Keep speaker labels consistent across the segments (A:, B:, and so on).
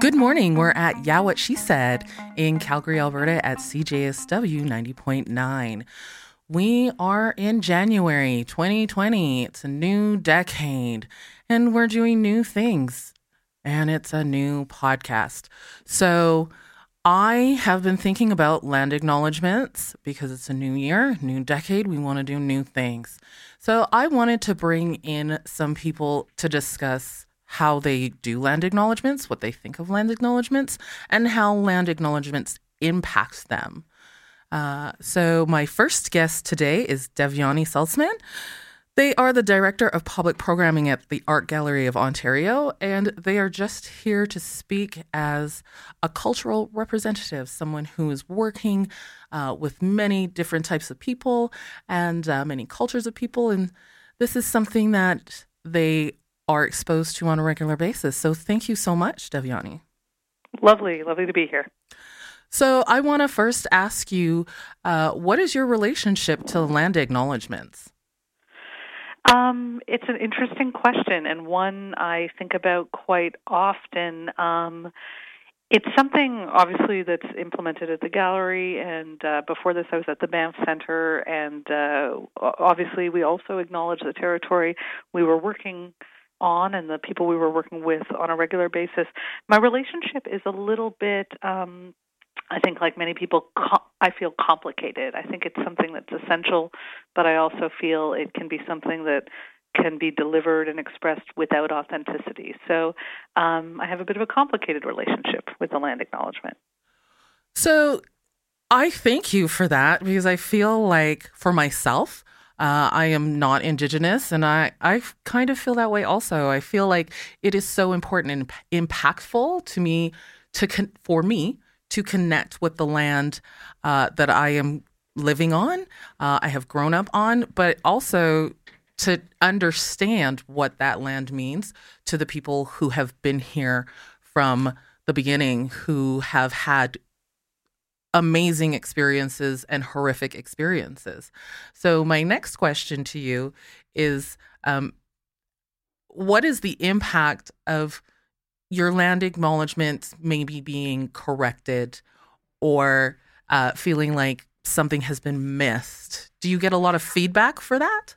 A: Good morning. We're at Yeah What She Said in Calgary, Alberta at CJSW 90.9. We are in January 2020. It's a new decade and we're doing new things. And it's a new podcast. So I have been thinking about land acknowledgements because it's a new year, new decade. We want to do new things. So I wanted to bring in some people to discuss how they do land acknowledgements, what they think of land acknowledgements, and how land acknowledgements impact them. Uh, so, my first guest today is Devyani Saltzman. They are the director of public programming at the Art Gallery of Ontario, and they are just here to speak as a cultural representative, someone who is working uh, with many different types of people and uh, many cultures of people. And this is something that they are exposed to on a regular basis. So thank you so much, Devyani.
B: Lovely, lovely to be here.
A: So I want to first ask you, uh, what is your relationship to land acknowledgements?
B: Um, it's an interesting question and one I think about quite often. Um, it's something obviously that's implemented at the gallery, and uh, before this, I was at the Banff Center, and uh, obviously, we also acknowledge the territory we were working on and the people we were working with on a regular basis. My relationship is a little bit, um, I think, like many people, I feel complicated. I think it's something that's essential, but I also feel it can be something that can be delivered and expressed without authenticity. So um, I have a bit of a complicated relationship with the land acknowledgement.
A: So I thank you for that because I feel like for myself, uh, I am not Indigenous, and I, I kind of feel that way also. I feel like it is so important and impactful to me to con- for me to connect with the land uh, that I am living on, uh, I have grown up on, but also to understand what that land means to the people who have been here from the beginning, who have had amazing experiences and horrific experiences. So, my next question to you is um, what is the impact of your land acknowledgement maybe being corrected or uh, feeling like something has been missed? Do you get a lot of feedback for that?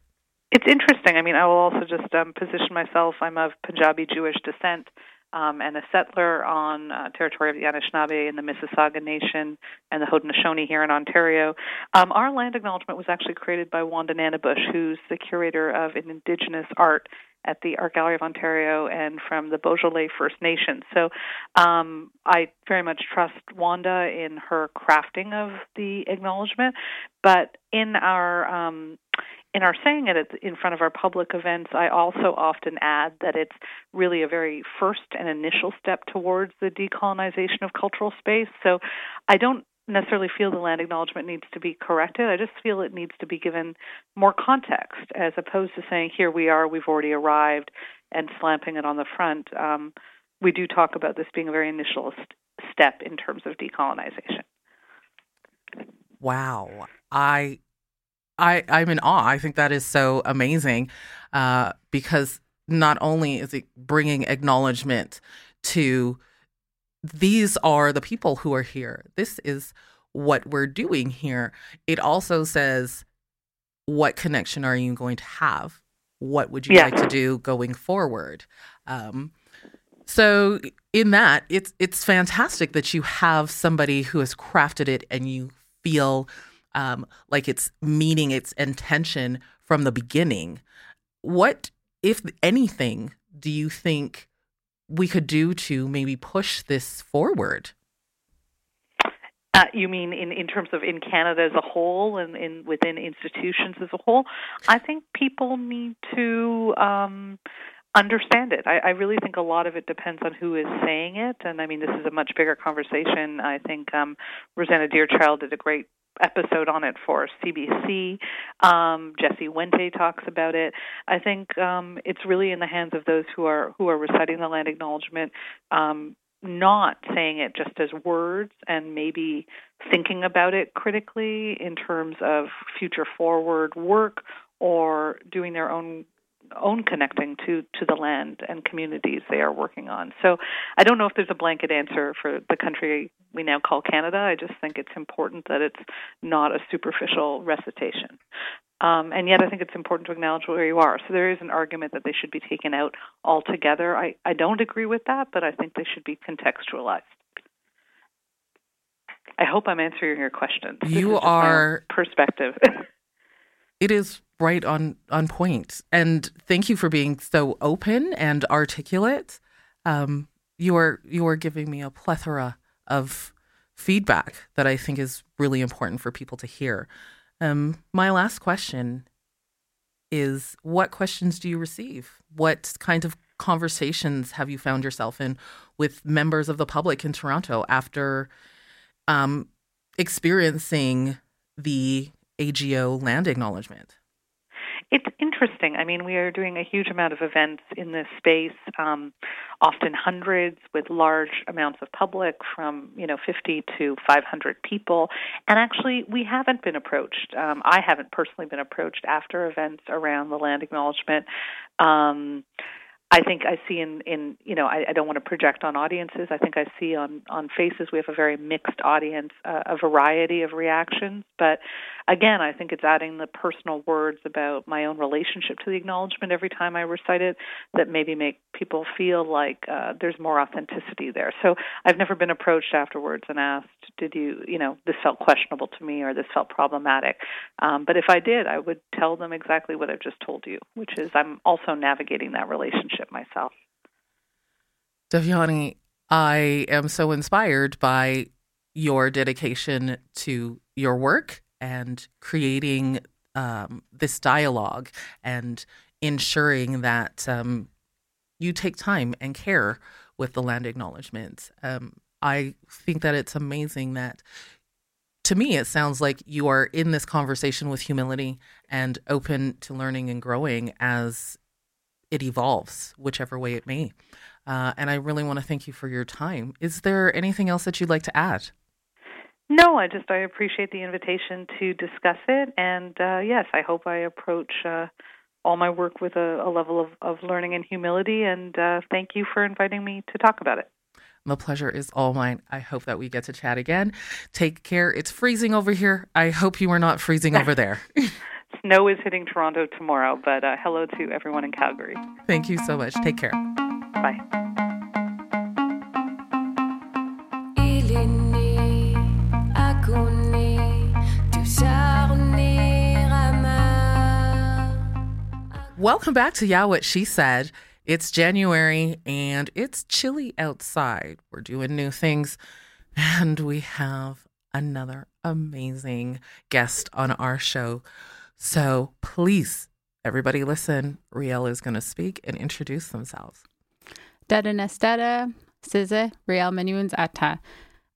B: It's interesting. I mean, I will also just um, position myself. I'm of Punjabi Jewish descent um, and a settler on uh, territory of the Anishinaabe and the Mississauga Nation and the Haudenosaunee here in Ontario. Um, our land acknowledgement was actually created by Wanda Nanibush, who's the curator of Indigenous art at the Art Gallery of Ontario and from the Beausoleil First Nation. So um, I very much trust Wanda in her crafting of the acknowledgement. But in our um, in our saying it in front of our public events, I also often add that it's really a very first and initial step towards the decolonization of cultural space. So I don't necessarily feel the land acknowledgement needs to be corrected. I just feel it needs to be given more context as opposed to saying, here we are, we've already arrived, and slapping it on the front. Um, we do talk about this being a very initial st- step in terms of decolonization.
A: Wow. I I I'm in awe. I think that is so amazing uh, because not only is it bringing acknowledgement to these are the people who are here. This is what we're doing here. It also says what connection are you going to have? What would you yeah. like to do going forward? Um, so in that, it's it's fantastic that you have somebody who has crafted it and you feel um, like it's meaning, its intention from the beginning. What, if anything, do you think we could do to maybe push this forward?
B: Uh, you mean in, in terms of in Canada as a whole and in within institutions as a whole? I think people need to um, understand it. I, I really think a lot of it depends on who is saying it, and I mean this is a much bigger conversation. I think um, Rosanna Deerchild did a great episode on it for CBC. Um, Jesse Wente talks about it. I think um, it's really in the hands of those who are who are reciting the land acknowledgement, um, not saying it just as words, and maybe thinking about it critically in terms of future forward work or doing their own own connecting to to the land and communities they are working on. So I don't know if there's a blanket answer for the country we now call Canada. I just think it's important that it's not a superficial recitation. Um, and yet, I think it's important to acknowledge where you are. So there is an argument that they should be taken out altogether. I, I don't agree with that, but I think they should be contextualized. I hope I'm answering your question.
A: You are
B: perspective.
A: it is right on on point, and thank you for being so open and articulate. Um, you are you are giving me a plethora of feedback that I think is really important for people to hear. Um, my last question is: What questions do you receive? What kind of conversations have you found yourself in with members of the public in Toronto after um, experiencing the AGO land acknowledgement?
B: It's interesting. I mean, we are doing a huge amount of events in this space, um, often hundreds with large amounts of public from, you know, 50 to 500 people. And actually, we haven't been approached. Um, I haven't personally been approached after events around the land acknowledgement. Um, I think I see in in you know I, I don't want to project on audiences. I think I see on on faces we have a very mixed audience, uh, a variety of reactions. But again, I think it's adding the personal words about my own relationship to the acknowledgement every time I recite it that maybe make people feel like uh, there's more authenticity there. So I've never been approached afterwards and asked, "Did you you know this felt questionable to me or this felt problematic?" Um, but if I did, I would tell them exactly what I've just told you, which is I'm also navigating that relationship myself.
A: Devyani, I am so inspired by your dedication to your work and creating um, this dialogue and ensuring that um, you take time and care with the land acknowledgments. Um, I think that it's amazing that to me, it sounds like you are in this conversation with humility and open to learning and growing as it evolves, whichever way it may. Uh, and I really want to thank you for your time. Is there anything else that you'd like to add?
B: No, I just I appreciate the invitation to discuss it, and uh, yes, I hope I approach uh, all my work with a, a level of, of, learning and humility. And uh, thank you for inviting me to talk about it.
A: The pleasure is all mine. I hope that we get to chat again. Take care. It's freezing over here. I hope you are not freezing over there.
B: Snow is hitting Toronto tomorrow, but uh, hello to everyone in Calgary.
A: Thank you so much. Take care.
B: Bye.
A: Welcome back to Yeah What She Said. It's January and it's chilly outside. We're doing new things and we have another amazing guest on our show. So please, everybody listen. Riel is going to speak and introduce themselves.
C: Dada Nestera, Size, Riel Manywounds Ata.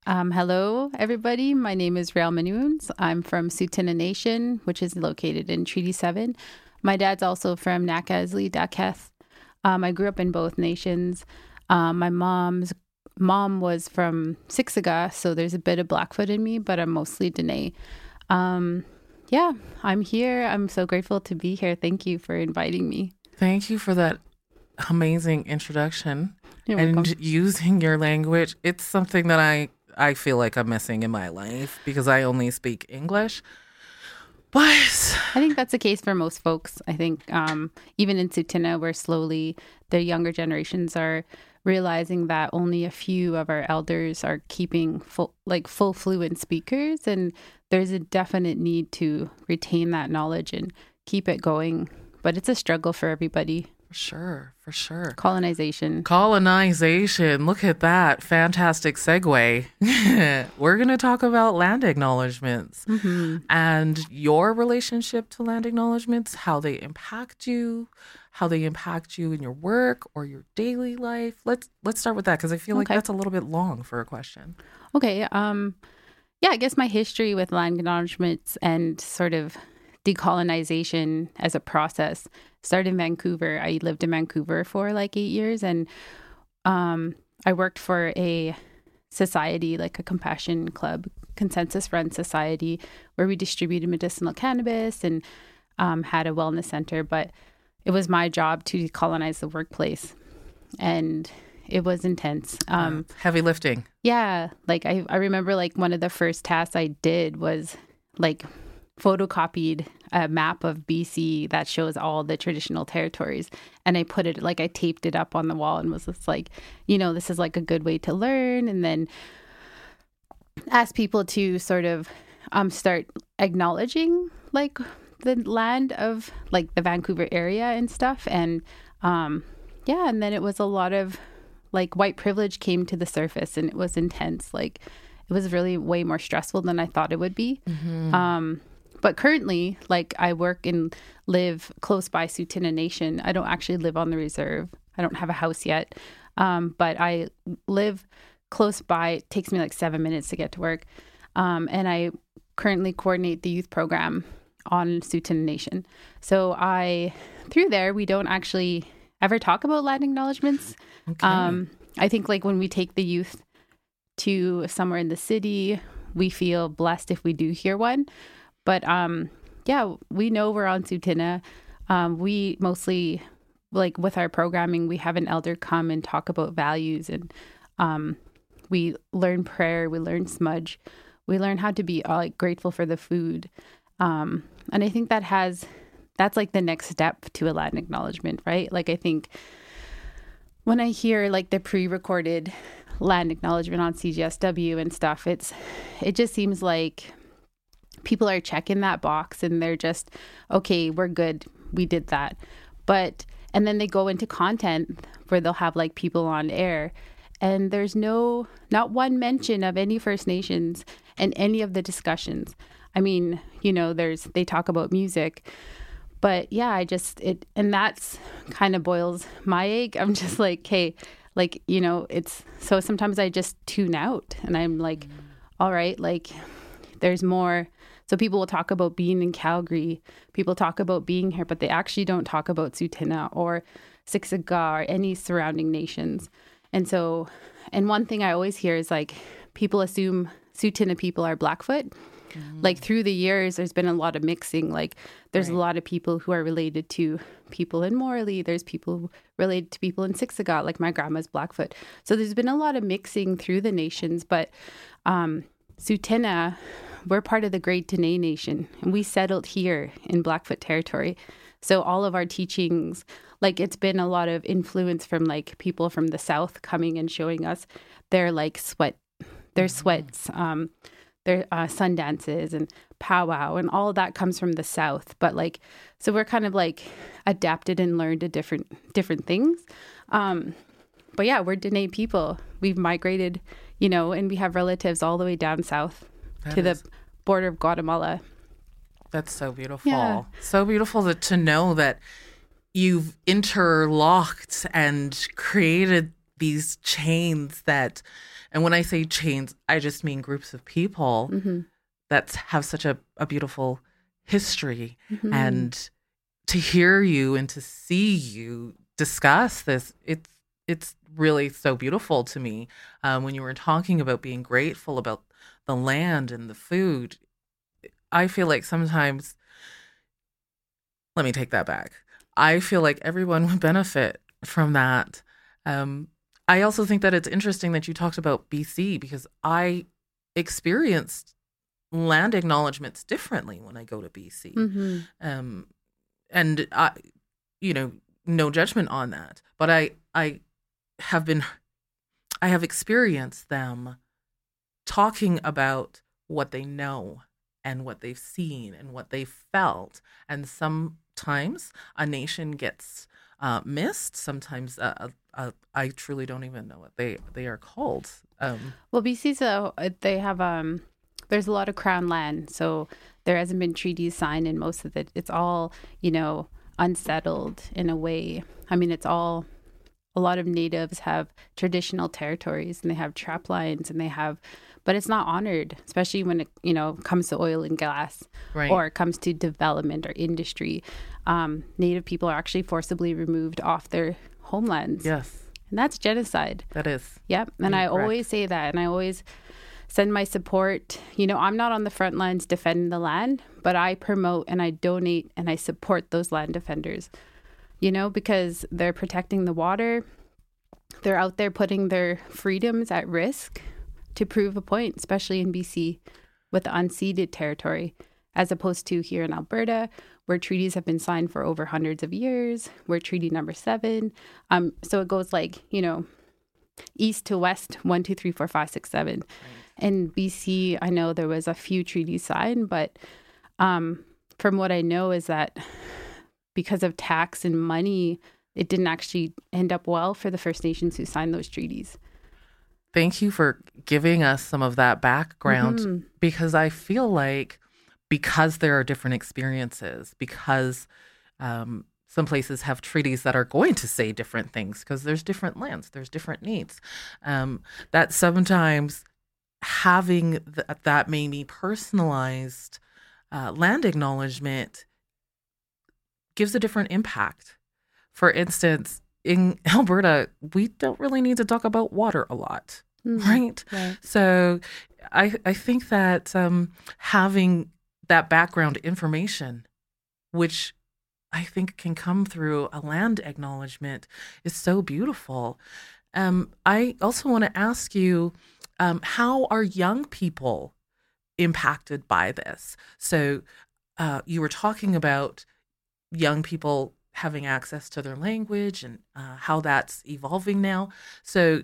C: Um, hello, everybody. My name is Riel Manywounds. I'm from Tsuut'ina Nation, which is located in Treaty 7. My dad's also from Nakaesli, Daketh. Um, I grew up in both nations. Um, my mom's mom was from Siksika, so there's a bit of Blackfoot in me, but I'm mostly Dene. Um, yeah, I'm here. I'm so grateful to be here. Thank you for inviting me.
A: Thank you for that amazing introduction
C: You're
A: and
C: welcome.
A: using your language. It's something that I I feel like I'm missing in my life because I only speak English. But
C: I think that's the case for most folks. I think um, even in Tsuut'ina, where slowly the younger generations are realizing that only a few of our elders are keeping full, like full fluent speakers, and there's a definite need to retain that knowledge and keep it going. But it's a struggle for everybody.
A: Sure, for sure.
C: Colonization.
A: Colonization. Look at that. Fantastic segue. We're going to talk about land acknowledgements
C: Mm-hmm.
A: and your relationship to land acknowledgements, how they impact you, how they impact you in your work or your daily life. Let's let's start with that because I feel like
C: Okay.
A: that's a little bit long for a question.
C: Okay. Um, yeah, I guess my history with land acknowledgements and sort of decolonization as a process started in Vancouver. I lived in Vancouver for like eight years, and um, I worked for a society, like a compassion club, consensus run society, where we distributed medicinal cannabis and um, had a wellness center. But it was my job to decolonize the workplace. And it was intense. Um,
A: uh, heavy lifting.
C: Yeah. Like I, I remember like one of the first tasks I did was like photocopied a map of BC that shows all the traditional territories. And I put it like I taped it up on the wall and was just like, you know, this is like a good way to learn. And then ask people to sort of um, start acknowledging like the land of like the Vancouver area and stuff. And um, yeah, and then it was a lot of like white privilege came to the surface and it was intense. Like it was really way more stressful than I thought it would be. Mm-hmm. Um, but currently, like I work and live close by Tsuut'ina Nation. I don't actually live on the reserve. I don't have a house yet, um, but I live close by. It takes me like seven minutes to get to work, um, and I currently coordinate the youth program on Tsuut'ina Nation. So I, through there, we don't actually ever talk about land acknowledgements. Okay. Um, I think like when we take the youth to somewhere in the city, we feel blessed if we do hear one. But um, yeah, we know we're on Tsuut'ina. Um, we mostly like with our programming, we have an elder come and talk about values, and um, we learn prayer, we learn smudge, we learn how to be uh, like grateful for the food, um, and I think that has that's like the next step to a land acknowledgement, right? Like I think when I hear like the pre-recorded land acknowledgement on CJSW and stuff, it's it just seems like people are checking that box and they're just, okay, we're good. We did that. But, and then they go into content where they'll have like people on air and there's no, not one mention of any First Nations in any of the discussions. I mean, you know, there's, they talk about music, but yeah, I just, it, and that's kind of boils my egg. I'm just like, hey, like, you know, it's, so sometimes I just tune out and I'm like, all right, like, there's more so people will talk about being in Calgary, people talk about being here, but they actually don't talk about Tsuut'ina or Siksika or any surrounding nations. And so, and one thing I always hear is like people assume Tsuut'ina people are Blackfoot. Mm-hmm. Like through the years, there's been a lot of mixing. Like there's right. a lot of people who are related to people in Morley. There's people related to people in Siksika, like my grandma's Blackfoot. So there's been a lot of mixing through the nations. But um, Tsuut'ina we're part of the Great Dene Nation, and we settled here in Blackfoot territory. So all of our teachings, like it's been a lot of influence from like people from the South coming and showing us their like sweat, their mm-hmm. sweats, um, their uh, sun dances and powwow, and all that comes from the South. But like, so we're kind of like adapted and learned a different different things. Um, but yeah, we're Dene people. We've migrated, you know, and we have relatives all the way down south that to is, the border of Guatemala.
A: That's so beautiful. Yeah. So beautiful that, to know that you've interlocked and created these chains that, and when I say chains, I just mean groups of people mm-hmm. that have such a, a beautiful history. Mm-hmm. And to hear you and to see you discuss this, it's it's really so beautiful to me um, when you were talking about being grateful about the land and the food, I feel like sometimes, let me take that back. I feel like everyone would benefit from that. Um, I also think that it's interesting that you talked about BC because I experienced land acknowledgements differently when I go to BC. Mm-hmm. Um, and I, you know, no judgment on that, but I, I have been, I have experienced them talking about what they know and what they've seen and what they've felt. And sometimes a nation gets uh, missed. Sometimes uh, uh, I truly don't even know what they they are called. Um,
C: well, BC's a, uh, they have um, there's a lot of crown land, so there hasn't been treaties signed, and most of it it's all you know unsettled in a way. I mean, it's all a lot of natives have traditional territories and they have trap lines and they have but it's not honored, especially when it you know comes to oil and gas, right. or it comes to development or industry. Um, Native people are actually forcibly removed off their homelands.
A: Yes,
C: and that's genocide.
A: That is.
C: Yep, and I always say that, and I always send my support. You know, I'm not on the front lines defending the land, but I promote and I donate and I support those land defenders you know, because they're protecting the water. They're out there putting their freedoms at risk to prove a point, especially in BC with the unceded territory, as opposed to here in Alberta, where treaties have been signed for over hundreds of years. We're treaty number seven. Um, so it goes like, you know, east to west, one, two, three, four, five, six, seven. Right. In BC, I know there was a few treaties signed, but um, from what I know is that because of tax and money, it didn't actually end up well for the First Nations who signed those treaties.
A: Thank you for giving us some of that background mm-hmm. because I feel like because there are different experiences, because um, some places have treaties that are going to say different things because there's different lands, there's different needs. Um, that sometimes having th- that maybe personalized uh, land acknowledgement gives a different impact. For instance, in Alberta, we don't really need to talk about water a lot, mm-hmm. right? right? So I I think that um, having that background information, which I think can come through a land acknowledgement, is so beautiful. Um, I also want to ask you, um, how are young people impacted by this? So uh, you were talking about young people having access to their language and uh, how that's evolving now. So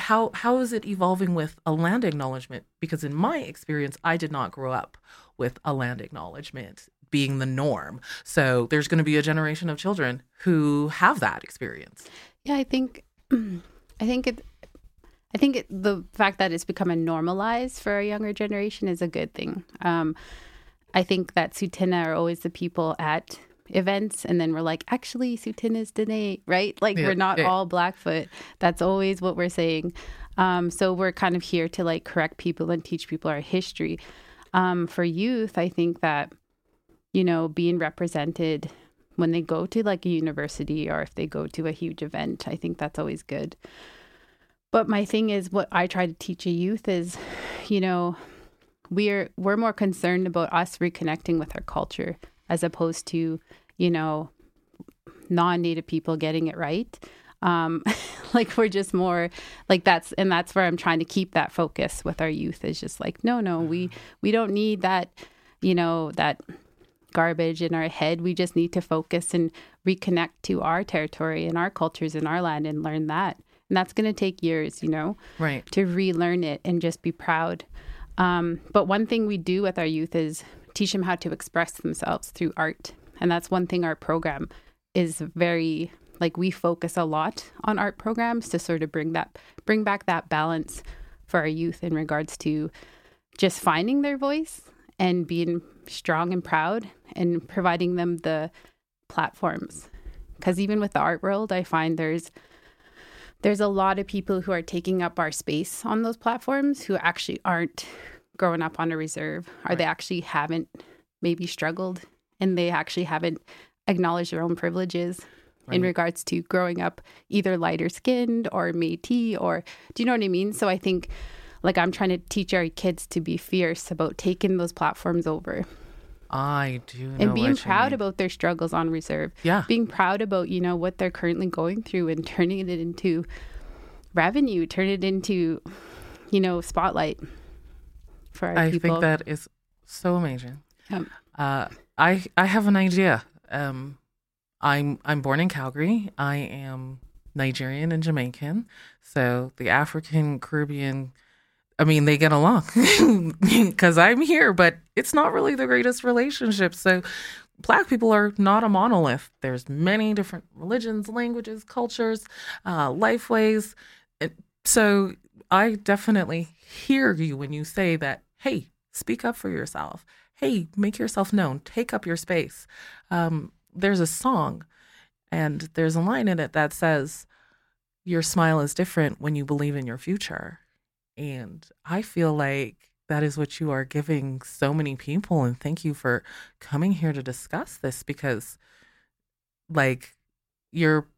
A: how how is it evolving with a land acknowledgement? Because in my experience, I did not grow up with a land acknowledgement being the norm. So there's going to be a generation of children who have that experience.
C: Yeah, I think I think it I think it, the fact that it's becoming normalized for a younger generation is a good thing. Um, I think that Tsuut'ina are always the people at events and then we're like actually Tsuut'ina's Dene, right? Like yeah, we're not yeah. all Blackfoot. That's always what we're saying. Um, so we're kind of here to like correct people and teach people our history. Um, for youth, I think that you know being represented when they go to like a university or if they go to a huge event, I think that's always good. But my thing is what I try to teach a youth is, you know, we're we're more concerned about us reconnecting with our culture as opposed to, you know, non-native people getting it right. Um, like we're just more like that's and that's where I'm trying to keep that focus with our youth is just like no no we mm-hmm. we don't need that you know that garbage in our head we just need to focus and reconnect to our territory and our cultures and our land and learn that and that's going to take years you know
A: right
C: to relearn it and just be proud um, but one thing we do with our youth is teach them how to express themselves through art. And that's one thing our program is very like we focus a lot on art programs to sort of bring that bring back that balance for our youth in regards to just finding their voice and being strong and proud and providing them the platforms because even with the art world i find there's there's a lot of people who are taking up our space on those platforms who actually aren't growing up on a reserve or right. they actually haven't maybe struggled and they actually haven't acknowledged their own privileges right. in regards to growing up either lighter skinned or Métis or do you know what I mean? So I think like I'm trying to teach our kids to be fierce about taking those platforms over.
A: I do
C: and being proud about their struggles on reserve.
A: Yeah.
C: Being proud about, you know, what they're currently going through and turning it into revenue, turn it into, you know, spotlight for our
A: I
C: people.
A: think that is so amazing. Um, uh, I I have an idea. Um, I'm I'm born in Calgary. I am Nigerian and Jamaican, so the African Caribbean. I mean, they get along because I'm here, but it's not really the greatest relationship. So, black people are not a monolith. There's many different religions, languages, cultures, uh, life ways. So, I definitely hear you when you say that, hey, speak up for yourself. Hey, make yourself known. Take up your space. Um, there's a song, and there's a line in it that says, Your smile is different when you believe in your future. And I feel like that is what you are giving so many people. And thank you for coming here to discuss this because, like, you're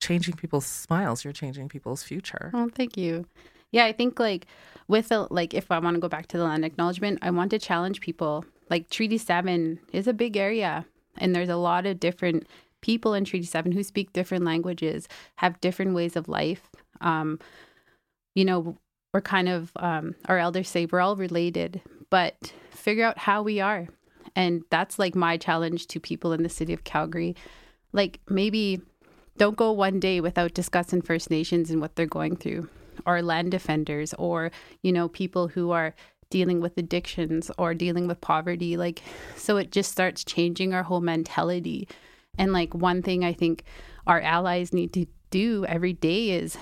A: changing people's smiles, you're changing people's future.
C: Oh, thank you. Yeah, I think like with the like if I want to go back to the land acknowledgement, I want to challenge people. Like Treaty 7 is a big area and there's a lot of different people in Treaty 7 who speak different languages, have different ways of life. Um, you know, we're kind of, um, our elders say we're all related, but figure out how we are. And that's like my challenge to people in the city of Calgary. Like, maybe don't go one day without discussing First Nations and what they're going through, or land defenders, or, you know, people who are dealing with addictions or dealing with poverty. Like, so it just starts changing our whole mentality. And like, one thing I think our allies need to do every day is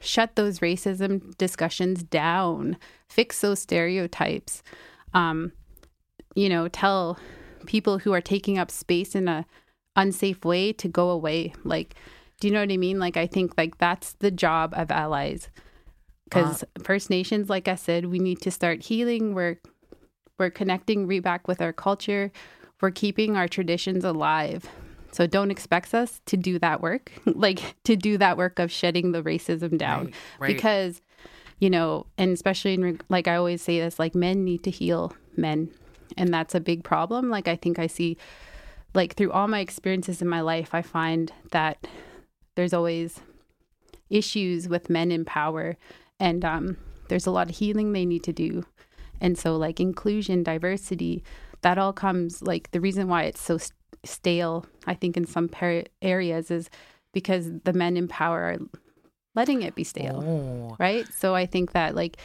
C: shut those racism discussions down, fix those stereotypes. Um, you know, tell people who are taking up space in a unsafe way to go away. Like, do you know what I mean? Like, I think like that's the job of allies. Because uh, First Nations, like I said, we need to start healing. We're we're connecting re back with our culture. We're keeping our traditions alive. So don't expect us to do that work, like to do that work of shutting the racism down, right, right. because you know, and especially in like I always say this, like men need to heal men, and that's a big problem. Like I think I see, like through all my experiences in my life, I find that there's always issues with men in power, and um, there's a lot of healing they need to do, and so like inclusion, diversity, that all comes like the reason why it's so stale, I think, in some per- areas is because the men in power are letting it be stale. Oh. Right. So I think that, like,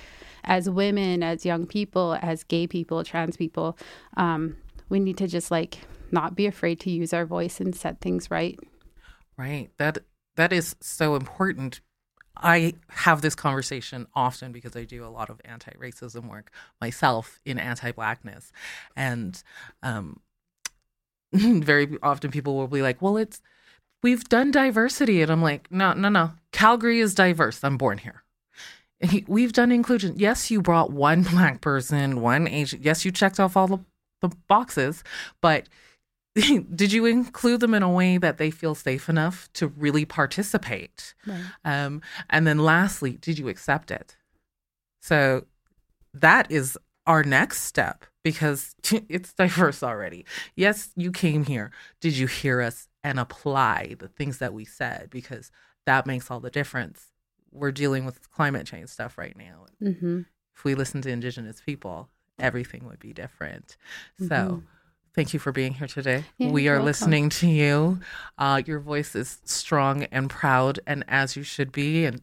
C: as women, as young people, as gay people, trans people, um, we need to just like not be afraid to use our voice and set things right.
A: Right. That that is so important. I have this conversation often because I do a lot of anti-racism work myself in anti-blackness, and um, very often people will be like, well, it's, we've done diversity. And I'm like, no, no, no. Calgary is diverse. I'm born here. We've done inclusion. Yes, you brought one black person, one Asian. Yes, you checked off all the, the boxes, but did you include them in a way that they feel safe enough to really participate? Right. Um, and then lastly, did you accept it? So that is our next step because it's diverse already. Yes, you came here. Did you hear us and apply the things that we said? Because that makes all the difference. We're dealing with climate change stuff right now. Mm-hmm. If we listen to Indigenous people, everything would be different. Mm-hmm. So, thank you for being here today. Yeah, we are welcome. listening to you. Uh, your voice is strong and proud, and as you should be. And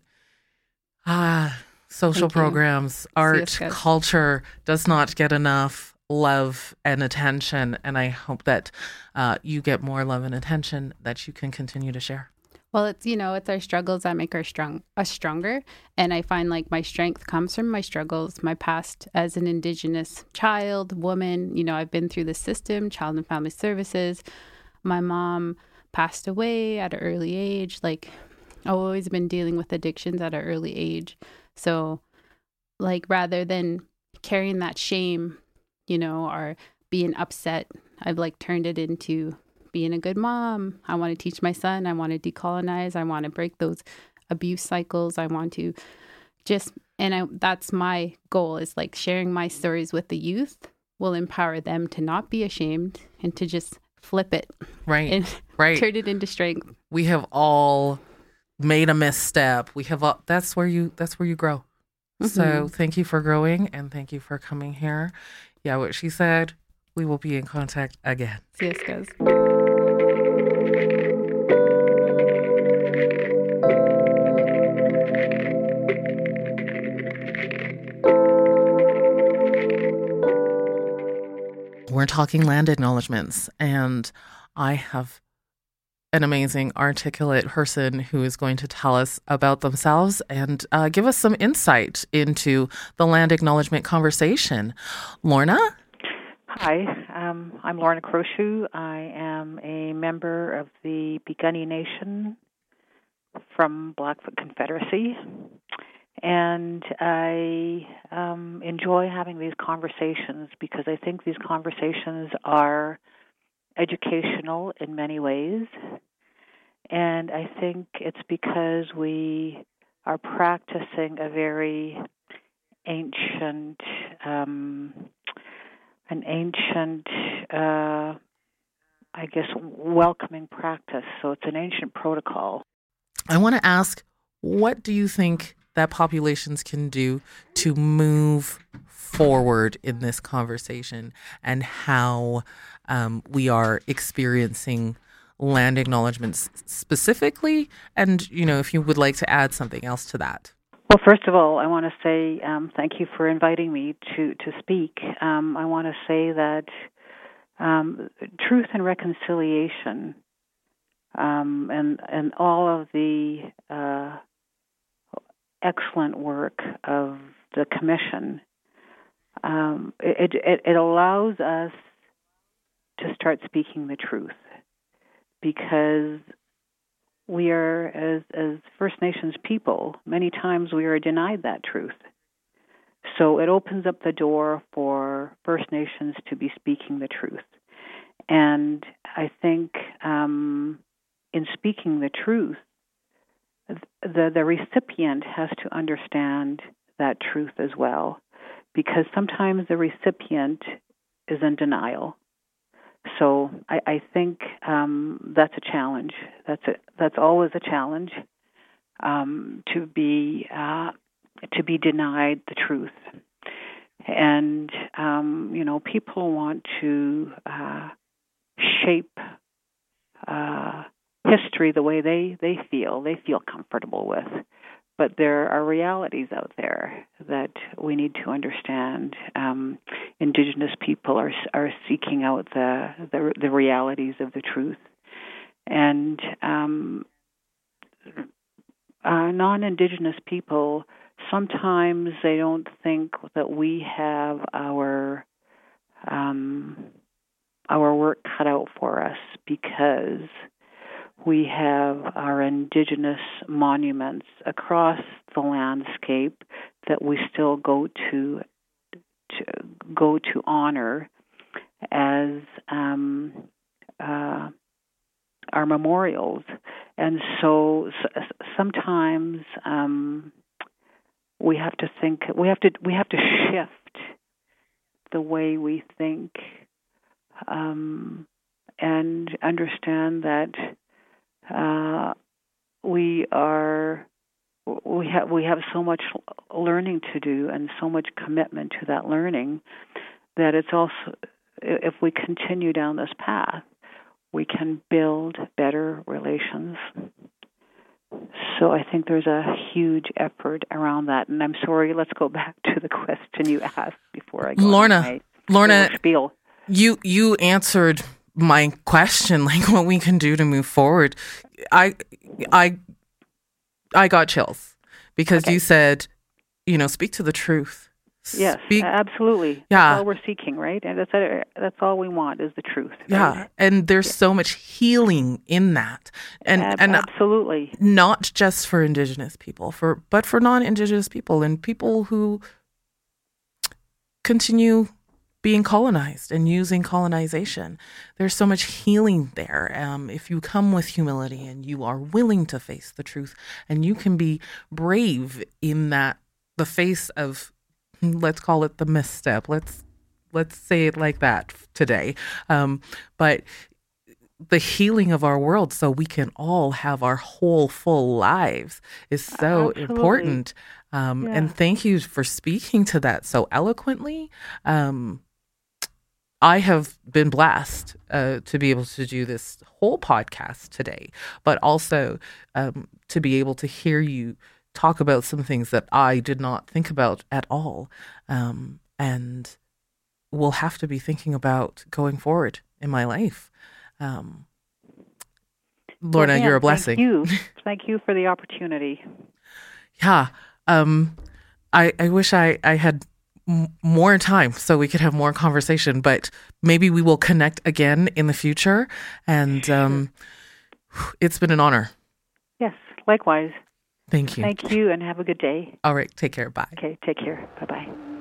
A: ah, social Thank programs, you. art, culture does not get enough love and attention. And I hope that uh, you get more love and attention that you can continue to share.
C: Well, it's you know, it's our struggles that make our strong us stronger. And I find like my strength comes from my struggles, my past as an indigenous child, woman. You know, I've been through the system, child and family services. My mom passed away at an early age. Like I've always been dealing with addictions at an early age. So like rather than carrying that shame you know, or being upset. I've like turned it into being a good mom. I want to teach my son. I want to decolonize. I want to break those abuse cycles. I want to just, and I, that's my goal is like sharing my stories with the youth will empower them to not be ashamed and to just flip it.
A: Right.
C: And
A: right.
C: turn it into strength.
A: We have all made a misstep. We have all, that's where you, that's where you grow. Mm-hmm. So thank you for growing and thank you for coming here yeah, what she said. We will be in contact again.
C: Yes, guys.
A: We're talking land acknowledgements, and I have an amazing, articulate person who is going to tell us about themselves and uh, give us some insight into the land acknowledgement conversation. Lorna?
D: Hi, um, I'm Lorna Crowshoe. I am a member of the Piikani Nation from Blackfoot Confederacy. And I um, enjoy having these conversations because I think these conversations are educational in many ways. And I think it's because we are practicing a very ancient, um, an ancient uh, I guess, welcoming practice. So it's an ancient protocol.
A: I want to ask, what do you think that populations can do to move forward in this conversation and how um, we are experiencing land acknowledgements specifically? And, you know, if you would like to add something else to that.
D: Well, first of all, I want to say um, thank you for inviting me to, to speak. Um, I want to say that um, truth and reconciliation um, and, and all of the uh, excellent work of the commission, um, it, it, it allows us to start speaking the truth because we are, as, as First Nations people, many times we are denied that truth. So it opens up the door for First Nations to be speaking the truth. And I think um, in speaking the truth, the, the recipient has to understand that truth as well, because sometimes the recipient is in denial. So I, I think um, that's a challenge. That's a, that's always a challenge um, to be uh, to be denied the truth. And um, you know, people want to uh, shape uh, history the way they they feel they feel comfortable with but there are realities out there that we need to understand. Um, indigenous people are are seeking out the the, the realities of the truth, and um, uh, non-indigenous people sometimes they don't think that we have our um, our work cut out for us because we have our indigenous monuments across the landscape that we still go to, to go to honor as um, uh, our memorials, and so, so sometimes um, we have to think we have to we have to shift the way we think um, and understand that uh, we are we have we have so much learning to do and so much commitment to that learning that it's also if we continue down this path we can build better relations. So I think there's a huge effort around that. And I'm sorry let's go back to the question you asked before I go
A: Lorna Lorna
D: spiel.
A: you you answered my question, like what we can do to move forward. I I I got chills because okay. you said, you know, speak to the truth.
D: Yes, speak, absolutely. Yeah, that's all we're seeking, right? And that's that's all we want is the truth. Right?
A: Yeah, and there's yeah. so much healing in that, and
D: Ab-
A: and
D: absolutely
A: not just for Indigenous people, for but for non-Indigenous people and people who continue being colonized and using colonization. There's so much healing there. Um, if you come with humility and you are willing to face the truth, and you can be brave in that the face of, let's call it the misstep. Let's let's say it like that today. Um, but the healing of our world so we can all have our whole full lives is so Absolutely. important um, yeah. and thank you for speaking to that so eloquently um, I have been blessed uh, to be able to do this whole podcast today, but also um, to be able to hear you talk about some things that I did not think about at all, um, and will have to be thinking about going forward in my life. Um, Lorna,
D: well,
A: you're a blessing.
D: Thank you. thank you for the opportunity.
A: Yeah. Um, I, I wish I, I had more time so we could have more conversation. But maybe we will connect again in the future. And um, it's been an honor.
D: Yes, likewise.
A: Thank you.
D: Thank you, and have a good day.
A: All right, take care. Bye.
D: Okay, take care. Bye bye.